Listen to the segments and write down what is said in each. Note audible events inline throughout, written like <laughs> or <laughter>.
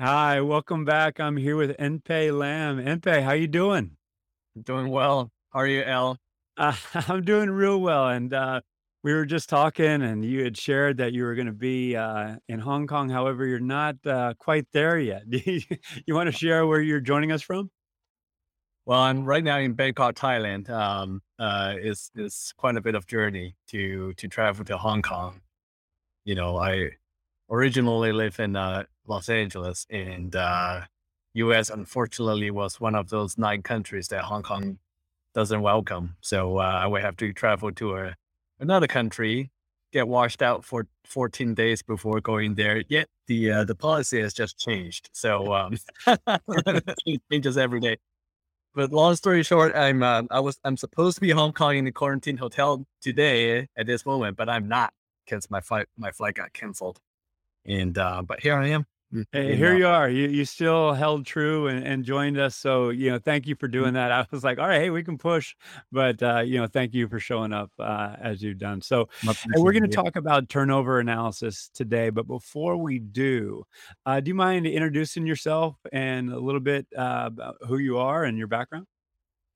Hi, welcome back. I'm here with Enpei Lam. Enpei, how you doing? Doing well. How are you, Al? Uh, <laughs> I'm doing real well. And uh, we were just talking, and you had shared that you were going to be uh, in Hong Kong. However, you're not uh, quite there yet. <laughs> You, you want to share where you're joining us from? Well, I'm right now in Bangkok, Thailand. Um, uh, it's it's quite a bit of journey to to travel to Hong Kong. You know, I originally live in uh, Los Angeles, and uh, U.S. unfortunately was one of those nine countries that Hong Kong doesn't welcome. So uh, I would have to travel to a, another country, get washed out for 14 days before going there. Yet the uh, the policy has just changed, so um, <laughs> it changes every day. But long story short, I'm uh, I was I'm supposed to be Hong Kong in the quarantine hotel today at this moment, but I'm not because my flight my flight got canceled. And uh, but here I am. Mm, Hey, here uh, you are. You you still held true and, and joined us. So you know, thank you for mm, doing that. I was like, all right, hey, we can push, but uh, you know, thank you for showing up uh, as you've done. So Hey, we're going to Yeah. talk about turnover analysis today, but before we do, uh, do you mind introducing yourself and a little bit uh, about who you are and your background?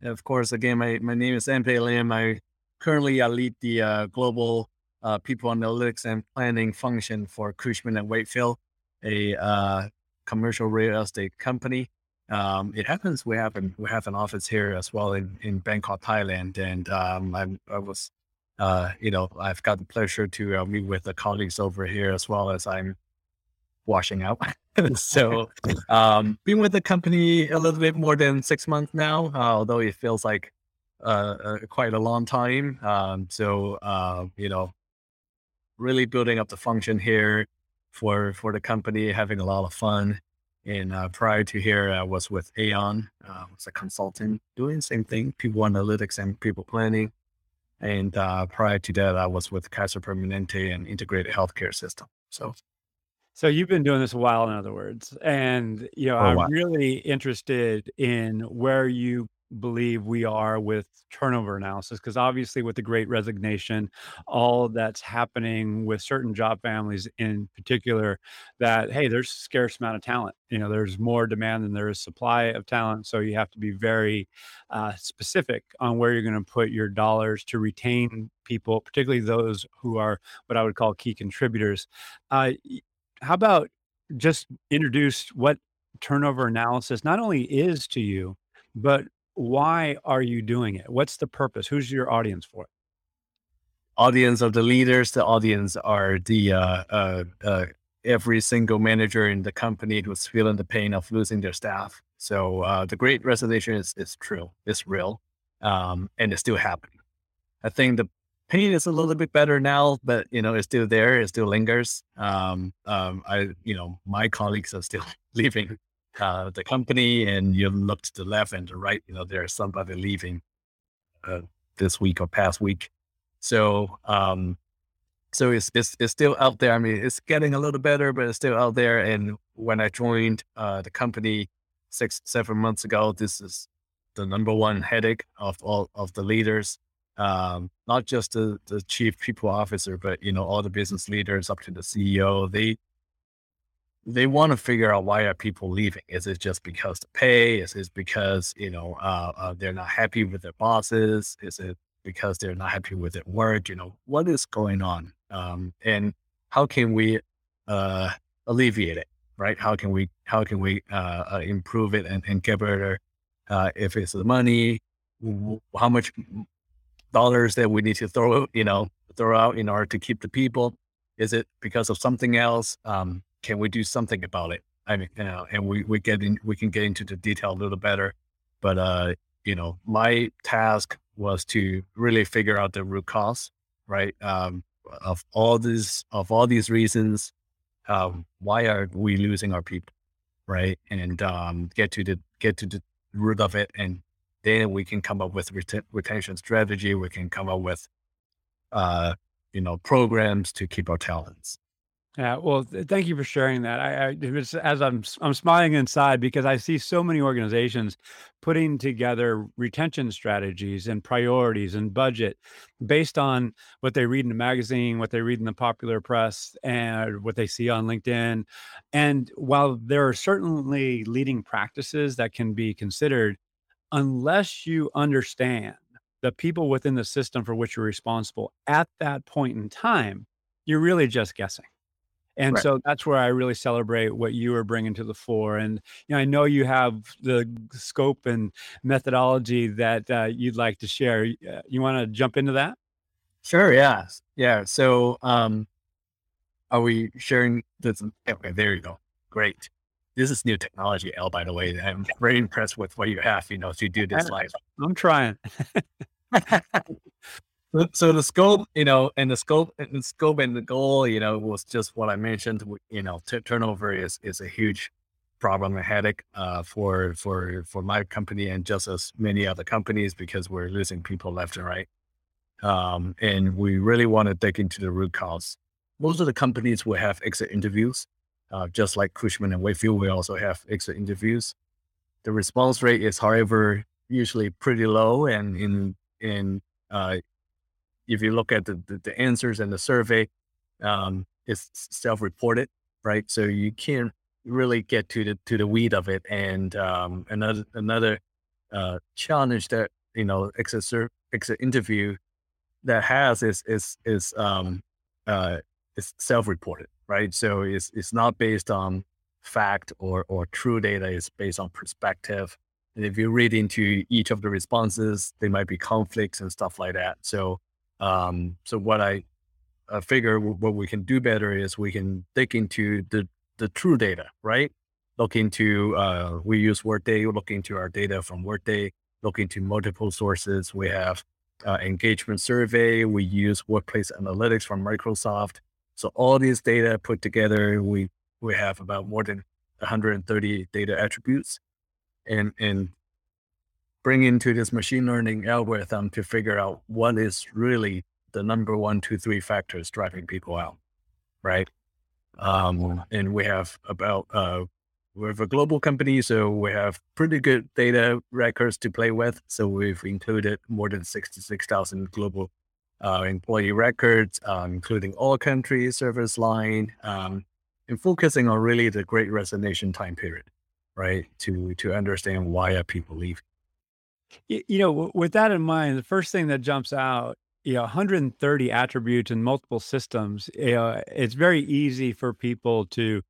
Of course, again, my my name is Enpei Lim. I currently I lead the uh, global uh, people analytics and planning function for Cushman and Wakefield, a uh, commercial real estate company. Um, it happens we have an we have an office here as well in in Bangkok, Thailand, and um, I was, uh, you know, I've got the pleasure to uh, meet with the colleagues over here as well as I'm washing out. <laughs> so, <laughs> um, been with the company a little bit more than six months now, uh, although it feels like uh, uh, quite a long time. Um, so, uh, you know, really building up the function here for for the company, having a lot of fun. And uh, prior to here, I was with Aon, uh, was a consultant doing the same thing, people analytics and people planning. And uh, prior to that, I was with Kaiser Permanente and integrated healthcare system. So So you've been doing this a while, in other words, and you know, I'm really interested in where you believe we are with turnover analysis, because obviously, with the Great Resignation, all that's happening with certain job families in particular, that hey, there's scarce amount of talent. You know, there's more demand than there is supply of talent, so you have to be very uh, specific on where you're going to put your dollars to retain people, particularly those who are what I would call key contributors. Uh, how about just introduce what turnover analysis not only is to you, but why are you doing it? What's the purpose? Who's your audience for it? audience of the leaders, the audience are the uh, uh, uh, every single manager in the company who's feeling the pain of losing their staff. So uh, the Great Resignation is is true, it's real, um, and it's still happening. I think the pain is a little bit better now, but you know it's still there, it still lingers. Um, um, I you know my colleagues are still <laughs> leaving uh, the company, and you look to the left and the right, you know there's somebody leaving uh, this week or past week. So, um, so it's, it's it's still out there. I mean, it's getting a little better, but it's still out there. And when I joined uh, the company six seven months ago, this is the number one headache of all of the leaders. Um, not just the the chief people officer, but you know all the business leaders up to the CEO. They they want to figure out why are people leaving? Is it just because the pay? Is it because you know uh, uh, they're not happy with their bosses? Is it because they're not happy with their work? You know what is going on, um, and how can we uh, alleviate it? Right? How can we how can we uh, uh, improve it and, and get better? Uh, if it's the money, how much dollars that we need to throw you know throw out in order to keep the people? Is it because of something else? Um, can we do something about it? I mean, you know, and we we get in, we can get into the detail a little better, but uh, you know, my task was to really figure out the root cause, right? Um, of all these of all these reasons, um, why are we losing our people, right? And um, get to the get to the root of it, and then we can come up with reten- retention strategy. We can come up with uh, you know, programs to keep our talents. Yeah, well, th thank you for sharing that. I I as I'm I'm smiling inside because I see so many organizations putting together retention strategies and priorities and budget based on what they read in the magazine, what they read in the popular press, and what they see on LinkedIn. And while there are certainly leading practices that can be considered, unless you understand the people within the system for which you're responsible at that point in time, you're really just guessing. And Right. so that's where I really celebrate what you are bringing to the fore. And you know, I know you have the scope and methodology that, uh, you'd like to share. Uh, you wanna jump into that? Sure, yes. Yeah, so, um are we sharing this okay, there you go. Great. This is new technology, Al by the way. I'm very impressed with what you have, you know, to do this <laughs> live. I'm trying. <laughs> <laughs> So the scope, you know, and the scope and the scope and the goal, you know, was just what I mentioned, you know, tu turnover is is a huge problem and headache, uh, for for for my company and just as many other companies because we're losing people left and right. Um, and we really wanna dig into the root cause. Most of the companies will have exit interviews, uh, just like Cushman& Wakefield, we also have exit interviews. The response rate is, however, usually pretty low and in in, uh if you look at the the the answers in the survey, um, it's self-reported, right? So you can't really get to the to the weed of it. And, um, another another, uh, challenge that, you know, exit ser exit interview that has is is is, um, uh, is self-reported, right? So it's it's not based on fact or or true data, it's based on perspective. And if you read into each of the responses, there might be conflicts and stuff like that. So, um, so what I, uh, figure what we can do better is we can dig into the the true data, right? Look into, uh, we use Workday, look into our data from Workday, look into multiple sources. We have, uh, engagement survey, we use workplace analytics from Microsoft. So all these data put together, we we have about more than 130 data attributes and and bring into this machine learning algorithm to figure out what is really the number one, two, three factors driving people out, right? Um, and we have about, uh we're a global company, so we have pretty good data records to play with. So we've included more than 66,000 global, uh, employee records, um, including all countries, service line, um, and focusing on really the Great Resignation time period, right? To to understand why are people leaving. You know, with that in mind, the first thing that jumps out, you know, 130 attributes in multiple systems, eh, uh, it's very easy for people to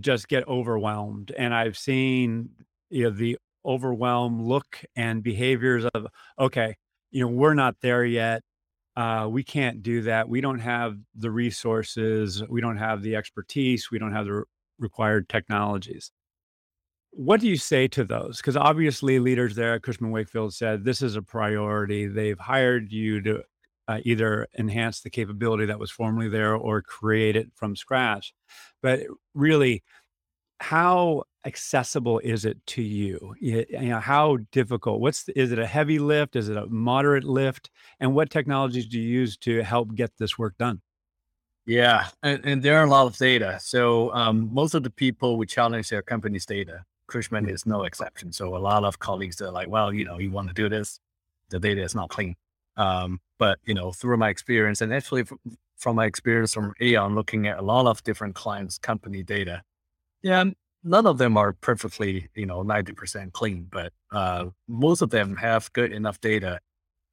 just get overwhelmed, and I've seen, you know, the overwhelmed look and behaviors of, "Okay, you know, we're not there yet. Uh, we can't do that. We don't have the resources. We don't have the expertise. We don't have the r required technologies." What do you say to those? Because obviously leaders there at Cushman& Wakefield said this is a priority. They've hired you to, uh, either enhance the capability that was formerly there or create it from scratch. But really, how accessible is it to you? You know, how difficult? What's the is it a heavy lift? Is it a moderate lift? And what technologies do you use to help get this work done? Yeah, and and there are a lot of data. So, um, most of the people would challenge their company's data. Cushman is no exception. So a lot of colleagues are like, "Well, you know, you wanna do this, the data is not clean." Um, but, you know, through my experience and actually f f from my experience from Aon looking at a lot of different clients' company data, yeah, none of them are perfectly, you know, 90% clean, but, uh, most of them have good enough data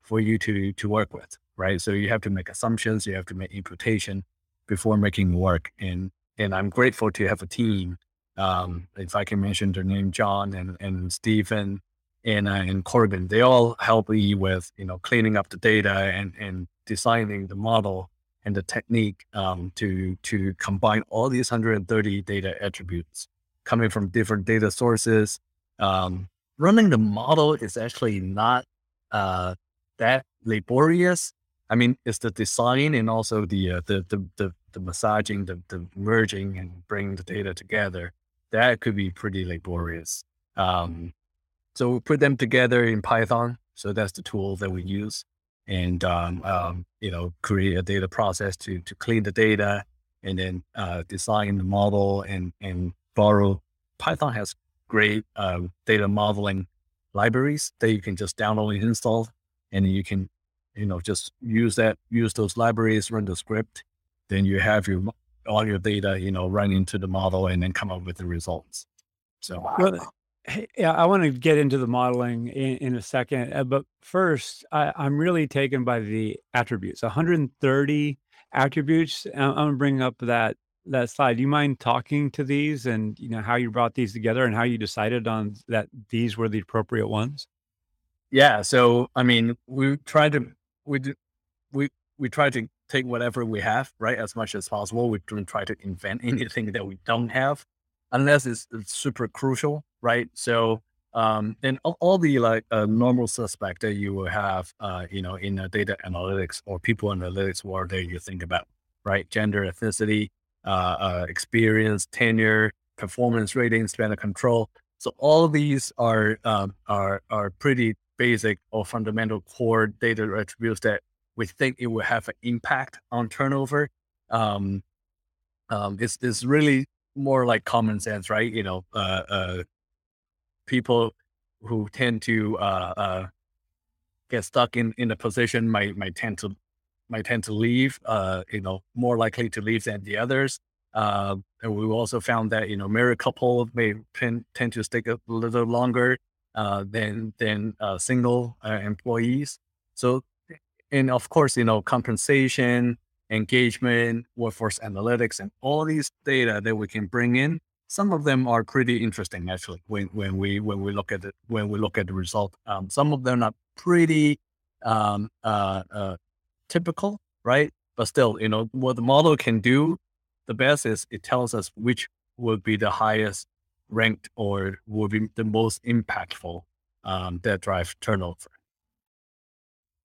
for you to to work with, right? So you have to make assumptions, you have to make imputation before making work, and and I'm grateful to have a team, um, if I can mention their name, John and and Stephen and, uh, and Corbin. They all help me with, you know, cleaning up the data and and designing the model and the technique, um, to to combine all these 130 data attributes coming from different data sources. Um, running the model is actually not, uh, that laborious. I mean, it's the design and also the, uh, the the the the massaging, the the merging and bringing the data together. That could be pretty laborious. Um, so we put them together in Python. So that's the tool that we use and, um, um, you know, create a data process to to clean the data and then uh, design the model and and borrow. Python has great uh, data modeling libraries that you can just download and install, and you can you know just use that use those libraries, run the script, then you have your all your data you know run into the model and then come up with the results. So Well, yeah, I want to get into the modeling in, in a second, uh, but first, I, I'm really taken by the attributes. 130 attributes. I- I'm gonna bring up that that slide. Do you mind talking to these and you know how you brought these together and how you decided on that these were the appropriate ones? yeah, so I mean we try to we we we try to take whatever we have right as much as possible. We don't try to invent <laughs> anything that we don't have unless it's, it's super crucial, right? So um, and all, all the like uh, normal suspect that you will have, uh, you know, in a data analytics or people analytics world that you think about, right? Gender, ethnicity, uh, uh, experience, tenure, performance rating, span of control. So all these are um, are are pretty basic or fundamental core data attributes that we think it will have an impact on turnover. Um, um, it's it's really more like common sense, right? You know, uh, uh, people who tend to uh, uh, get stuck in in a position might might tend to might tend to leave. Uh, you know, more likely to leave than the others. Uh, and we also found that you know married couple may tend, tend to stick a little longer uh, than than uh, single uh, employees. So, and of course, you know compensation, engagement, workforce analytics, and all these data that we can bring in. Some of them are pretty interesting actually when when we when we look at it when we look at the result. Um, some of them are pretty um, uh, uh, typical, right? But still, you know what the model can do. The best is it tells us which would be the highest ranked or would be the most impactful um, that drive turnover.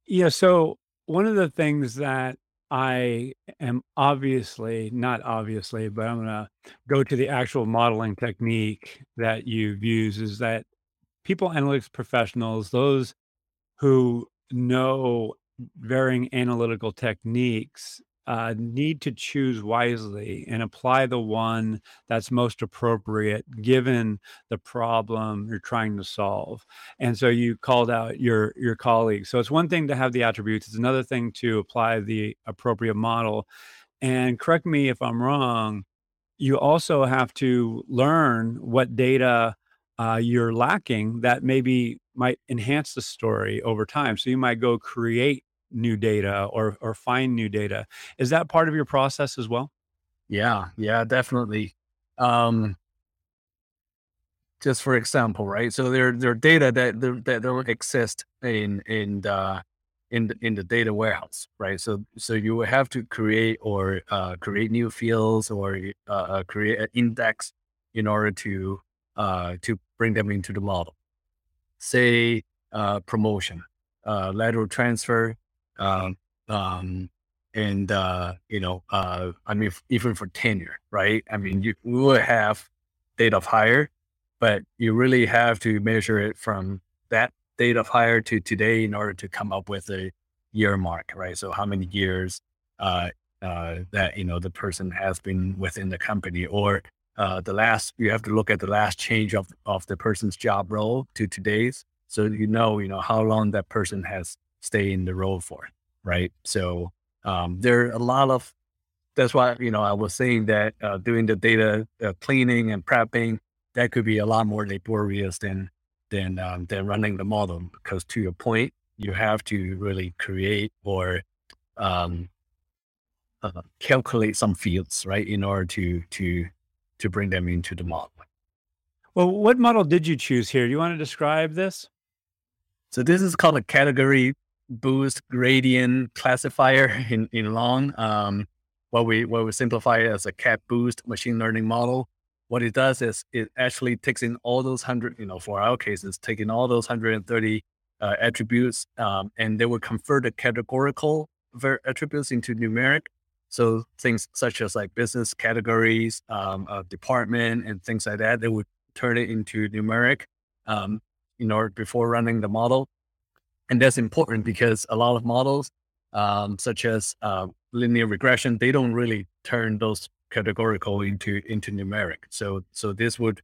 Yeah, so one of the things that I am obviously not obviously, but I'm gonna go to the actual modeling technique that you've used is that people analytics professionals, those who know varying analytical techniques uh, need to choose wisely and apply the one that's most appropriate given the problem you're trying to solve. And so you called out your your colleagues. So it's one thing to have the attributes; it's another thing to apply the appropriate model. And correct me if I'm wrong. You also have to learn what data uh, you're lacking that maybe might enhance the story over time. So you might go create new data or or find new data. Is that part of your process as well? Yeah, yeah, definitely. Um, just for example, right? So there there are data that that don't exist in in the in the, in the data warehouse, right? So so you will have to create or uh, create new fields or uh, uh, create an index in order to uh, to bring them into the model. Say uh, promotion, uh, lateral transfer, um, um, and uh, you know, uh, I mean, even for tenure, right? I mean, you we will have date of hire, but you really have to measure it from that date of hire to today in order to come up with a year mark, right? So how many years uh, uh, that you know the person has been within the company, or uh, the last you have to look at the last change of of the person's job role to today's, so you know you know how long that person has stayed in the role for, right? So um, there are a lot of that's why you know I was saying that uh, doing the data uh, cleaning and prepping that could be a lot more laborious than than um, than running the model because to your point, you have to really create or um, uh, calculate some fields right in order to to to bring them into the model. Well, what model did you choose here? Do you want to describe this? So this is called a category boost gradient classifier <laughs> in in long. Um, what we what we simplify as a CatBoost machine learning model. What it does is it actually takes in all those hundred, you know, for our cases, taking all those 130 uh, attributes, um, and they will convert the categorical ver- attributes into numeric. So things such as like business categories, um, uh, department, and things like that, they would turn it into numeric um, in order before running the model and that's important because a lot of models, um, such as uh, linear regression, they don't really turn those categorical into into numeric. So so this would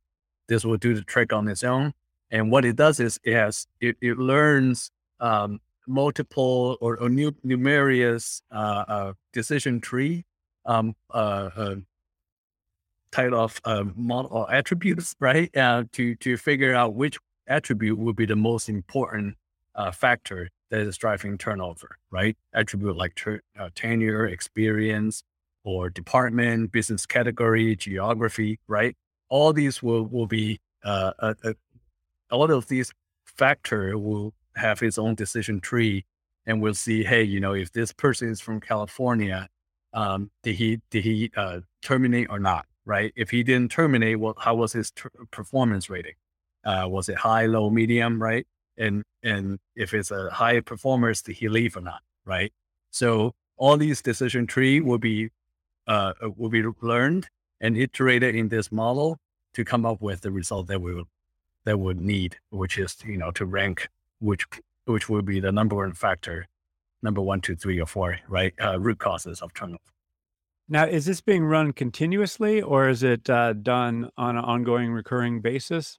this will do the trick on its own. And what it does is it has it, it learns um, multiple or, or new numerous uh, uh, decision tree um, uh, uh type of uh, model or attributes, right? Uh, to to figure out which attribute would be the most important factor that is driving turnover, right? Attribute like tenure, experience, or department, business category, geography, right? All these will will be uh, uh, uh, all of these factor will have its own decision tree, and we'll see, hey, you know, if this person is from California, um, did he did he uh, terminate or not, right? If he didn't terminate, well, how was his ter- performance rating? Uh, was it high, low, medium, right? And and if it's a high performer, did he leave or not, right? So all these decision tree will be uh, uh, will be learned and iterated in this model to come up with the result that we would that would need, which is you know to rank which which would be the number one factor, number one, two, three, or four, right? Uh, root causes of turnover. Now, is this being run continuously, or is it uh, done on an ongoing, recurring basis?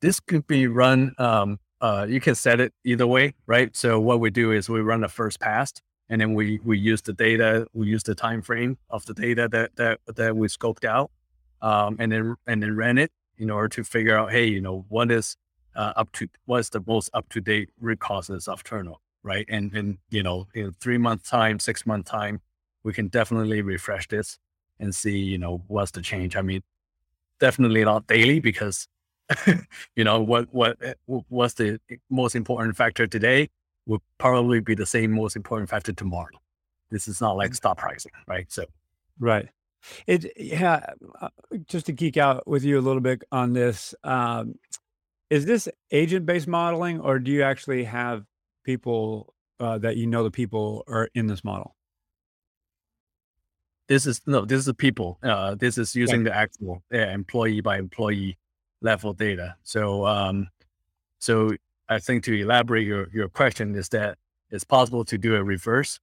This could be run. Um, uh, you can set it either way, right? So what we do is we run a first pass, and then we we use the data, we use the time frame of the data that that that we scoped out, um, and then and then ran it in order to figure out, hey, you know, what is uh, up to what's the most up to date root causes of turnover, right? And and you know, in three month time, six month time, we can definitely refresh this and see, you know, what's the change. I mean, definitely not daily because <laughs> you know what what eh, what's the most important factor today will probably be the same most important factor tomorrow. This is not like mm. stock pricing, right? So, right. It yeah. Uh, just to geek out with you a little bit on this, um, is this agent based modeling, or do you actually have people uh, that you know the people are in this model? This is no. This is the people. Uh, this is using the actual yeah, employee by employee level data. So, um, so I think to elaborate your, your question is that it's possible to do a reverse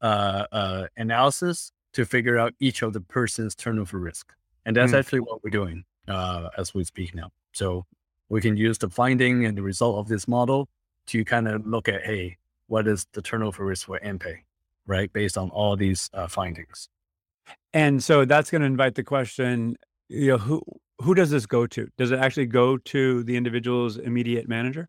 uh, uh, analysis to figure out each of the person's turnover risk. And that's mm. actually what we're doing uh, as we speak now. So we can use the finding and the result of this model to kind of look at, hey, what is the turnover risk for Enpei, right? Based on all these uh, findings. And so that's going to invite the question, you know, who who does this go to? Does it actually go to the individual's immediate manager?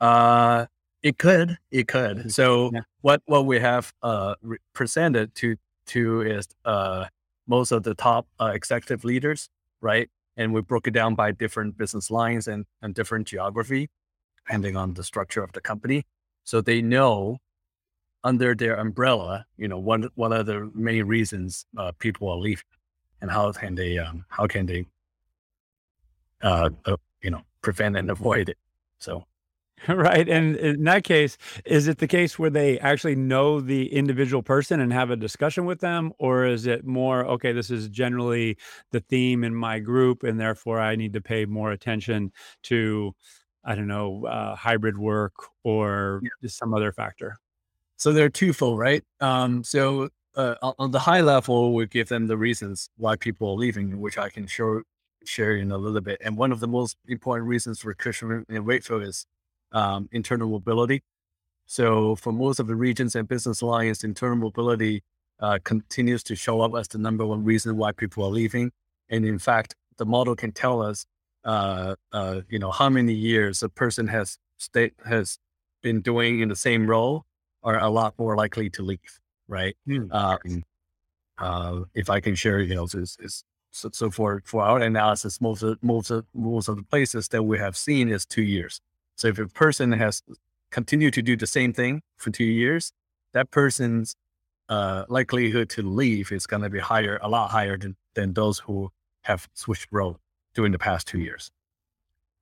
Uh, it could, it could. So yeah. what what we have uh re- presented to to is uh most of the top uh, executive leaders, right? And we broke it down by different business lines and and different geography, depending on the structure of the company. So they know under their umbrella, you know, what what are the main reasons uh, people are leaving, and how can they um, how can they uh, uh, you know prevent and avoid it. So <laughs> Right. And in that case, is it the case where they actually know the individual person and have a discussion with them? Or is it more, okay, this is generally the theme in my group, and therefore I need to pay more attention to, I don't know, uh, hybrid work or yeah. some other factor? So they're twofold, right? Um, so uh, on the high level, we give them the reasons why people are leaving, which I can show, share in a little bit. And one of the most important reasons for Cushman and Wakefield is um, internal mobility. So for most of the regions and business lines, internal mobility uh, continues to show up as the number one reason why people are leaving. And in fact, the model can tell us, uh, uh, you know, how many years a person has stayed has been doing in the same role are a lot more likely to leave, right? Mm. Um, uh, if I can share, you know, is, is so, so, for for our analysis, most of most of most of the places that we have seen is two years. So if a person has continued to do the same thing for two years, that person's uh, likelihood to leave is going to be higher, a lot higher than, than those who have switched role during the past two years.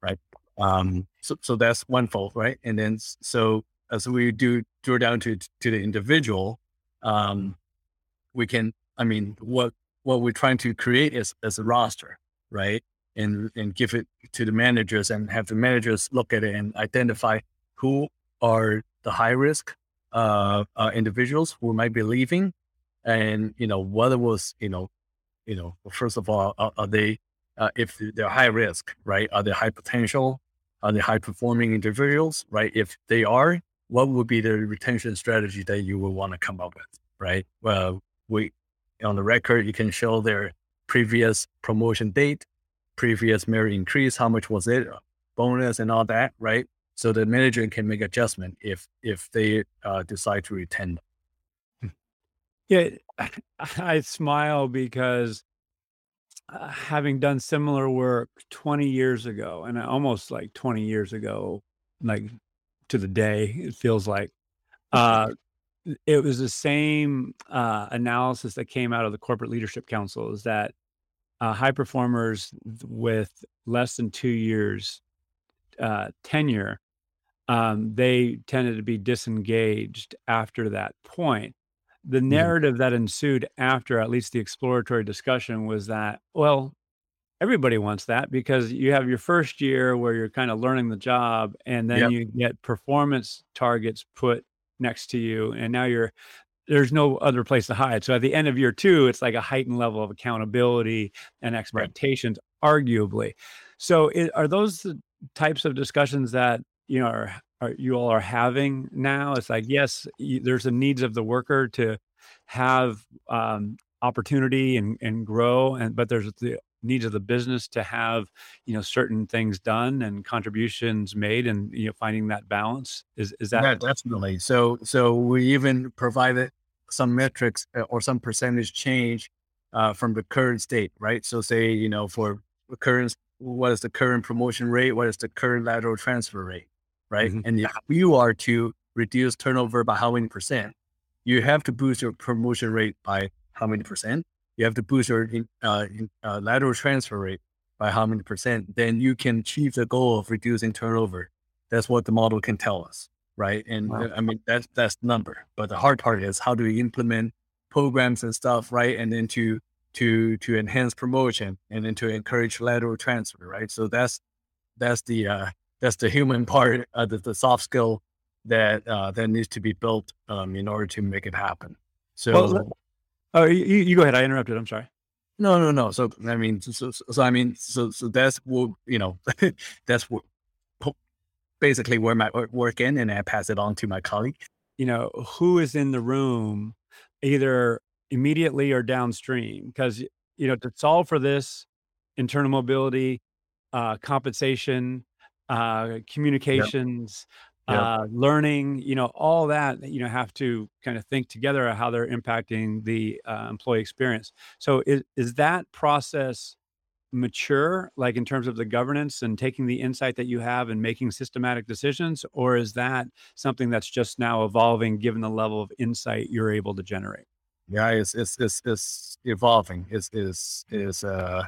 Right. Um, so, so that's one fold, right? And then, so as we do drill down to, to the individual, um, we can, I mean, what, what we're trying to create is, is a roster, right? and and give it to the managers and have the managers look at it and identify who are the high risk uh, uh, individuals who might be leaving, and you know whether was you know, you know, first of all, are, are they uh, if they're high risk, right? Are they high potential? Are they high performing individuals, right? If they are, what would be the retention strategy that you would want to come up with, right? Well, we on the record, you can show their previous promotion date, previous merit increase, how much was it, bonus, and all that, right? So the manager can make adjustment if if they uh, decide to retain them. Yeah, <laughs> I smile because uh, having done similar work 20 years ago, and almost like 20 years ago, like to the day, it feels like. Uh, it was the same uh, analysis that came out of the corporate leadership council is that uh, high performers with less than two years uh, tenure um, they tended to be disengaged after that point the Mhm. narrative that ensued after at least the exploratory discussion was that well everybody wants that because you have your first year where you're kind of learning the job and then Yep. you get performance targets put next to you and now you're there's no other place to hide so at the end of year two it's like a heightened level of accountability and Right. expectations arguably so it, are those the types of discussions that you know are, are you all are having now it's like yes y- there's the needs of the worker to have um, opportunity and, and grow and but there's the needs of the business to have you know certain things done and contributions made and you know finding that balance is is that Yeah, definitely. So, so we even provided some metrics uh, or some percentage change uh, from the current state, right? So, say you know for the current, what is the current promotion rate? What is the current lateral transfer rate, right? Mhm. And if you are to reduce turnover by how many percent, you have to boost your promotion rate by how many percent? You have to boost your in, uh, in, uh, lateral transfer rate by how many percent? Then you can achieve the goal of reducing turnover. That's what the model can tell us right? And Wow. uh, I mean that's that's the number, but the hard part is how do we implement programs and stuff, right? And then to to to enhance promotion and then to encourage lateral transfer, right? So that's that's the uh, that's the human <laughs> part, uh, the, the soft skill that uh, that needs to be built um, in order to make it happen. So well oh you, you go ahead. I interrupted. I'm sorry. No, no, no. So I mean, so, so, so I mean, so so that's what you know, <laughs> that's what basically where my work work in, and I pass it on to my colleague. you know who is in the room either immediately or downstream? Because you know to solve for this internal mobility uh compensation uh communications Uh learning you know all that you know have to kind of think together how they're impacting the uh, employee experience. So is, is that process mature like in terms of the governance and taking the insight that you have and making systematic decisions or is that something that's just now evolving given the level of insight you're able to generate? Yeah, it's it's it's it's evolving. It's is is uh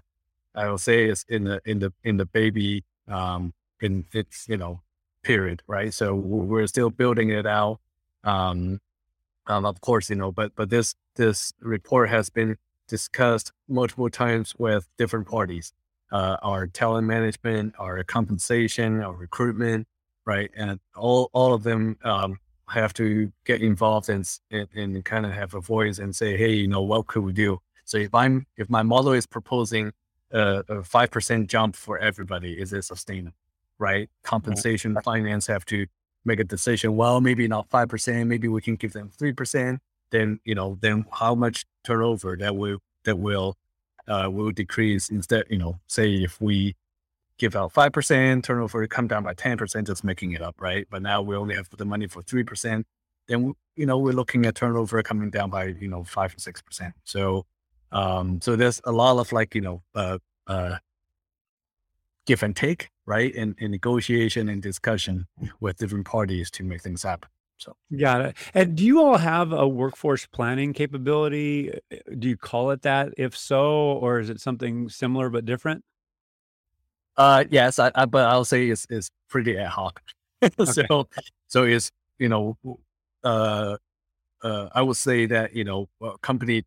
I will say it's in the in the in the baby um in its you know period, right? So we're still building it out. Um, um of course, you know, but but this this report has been discussed multiple times with different parties. Uh our talent management, our compensation, our recruitment, right? And all all of them um have to get involved and, and and kind of have a voice and say, hey, you know, what could we do? So if I'm if my model is proposing a, five percent jump for everybody, is it sustainable? Right? Compensation, finance have to make a decision. Well, maybe not five percent. Maybe we can give them three percent. Then you know, then how much turnover that will that will uh, will decrease instead. You know, say if we give out 5%, turnover come down by 10%, just making it up, right? But now we only have the money for 3%. Then, you know, we're looking at turnover coming down by, you know, five or 6%. So, um, so there's a lot of like, you know, uh, uh, give and take, right? In, and negotiation and discussion with different parties to make things happen. So, got it and do you all have a workforce planning capability Uh, do you call it that if so or is it something similar but different uh, yes, I, I, but I'll say it's, it's pretty ad hoc. <laughs> so, so it's, you know, uh, uh, I would say that, you know, a company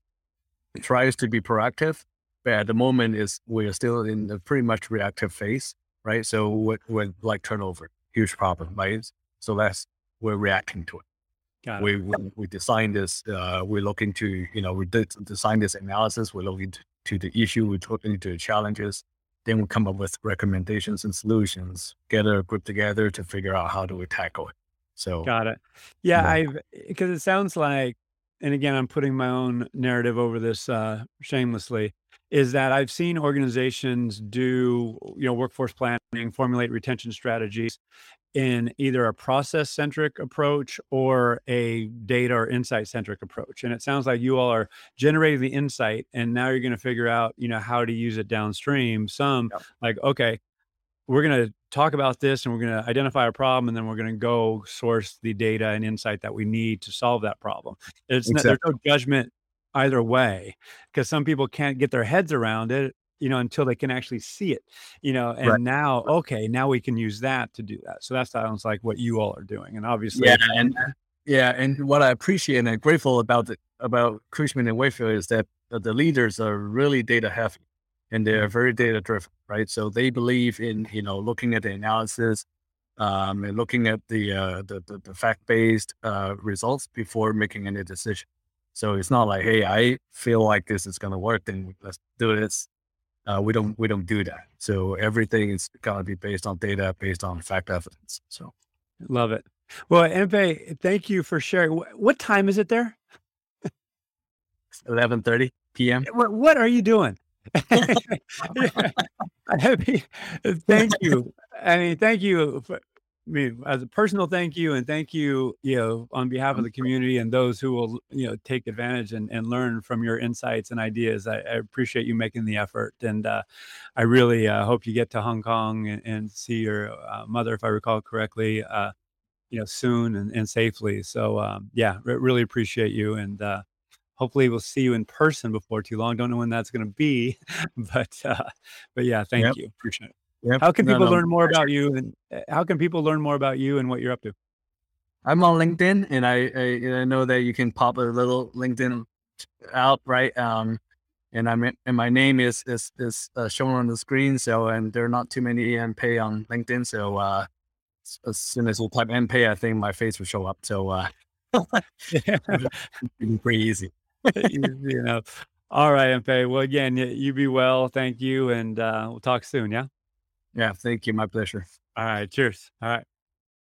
tries to be proactive, but at the moment is we're still in a pretty much reactive phase, right? So with, with like turnover, huge problem, right? So that's, we're reacting to it. Got it. We we, we design this. Uh, we're looking to you know we did design this analysis. We're looking to, to the issue. We're looking to the challenges. Then we come up with recommendations and solutions. Get a group together to figure out how do we tackle it. So Got it. Yeah, yeah, I've because it sounds like, and again, I'm putting my own narrative over this uh, shamelessly, is that I've seen organizations do, you know, workforce planning, formulate retention strategies in either a process centric approach or a data or insight centric approach. And it sounds like you all are generating the insight and now you're going to figure out, you know, how to use it downstream. Some like, okay, we're going to talk about this and we're going to identify a problem and then we're going to go source the data and insight that we need to solve that problem. It's not, there's no judgment either way because some people can't get their heads around it, you know, until they can actually see it, you know, Right. and now, okay, now we can use that to do that. So that sounds like what you all are doing. And obviously Yeah, and yeah, and what I appreciate and I'm grateful about the about Cushman and Wakefield is that uh, the leaders are really data heavy and they're Mhm. very data driven, right? So they believe in you know looking at the analysis, um, and looking at the uh, the, the, the fact based uh, results before making any decision. So it's not like, hey, I feel like this is going to work, then let's do this. Uh, we don't we don't do that. So everything is going to be based on data, based on fact evidence. So love it. Well, Enpei, thank you for sharing. What time is it there? eleven thirty p.m. What, what are you doing? <laughs> <laughs> I mean, thank you. I mean, thank you. For, Mean, as a personal thank you, and thank you, you know, on behalf of the community and those who will, you know, take advantage and, and learn from your insights and ideas. I, I appreciate you making the effort, and uh, I really uh, hope you get to Hong Kong and, and see your uh, mother, if I recall correctly, uh, you know, soon and, and safely. So, um, yeah, re- really appreciate you, and uh, hopefully we'll see you in person before too long. Don't know when that's going to be, <laughs> but uh, but yeah, thank Yep. you. Appreciate it. Yep. How can people no. learn more about you and uh, how can people learn more about you and what you're up to? I'm on LinkedIn, and I, I I know that you can pop a little LinkedIn out, right? Um, and I'm in- and my name is is is uh, shown on the screen. So and there are not too many Enpei on LinkedIn. So uh, as soon as you type Enpei, I think my face will show up. So uh, <laughs> it's pretty easy. <laughs> you know. All right, Enpei. Well, again, you be well. Thank you, and uh, we'll talk soon. Yeah. Yeah, thank you. My pleasure. All right. Cheers. All right.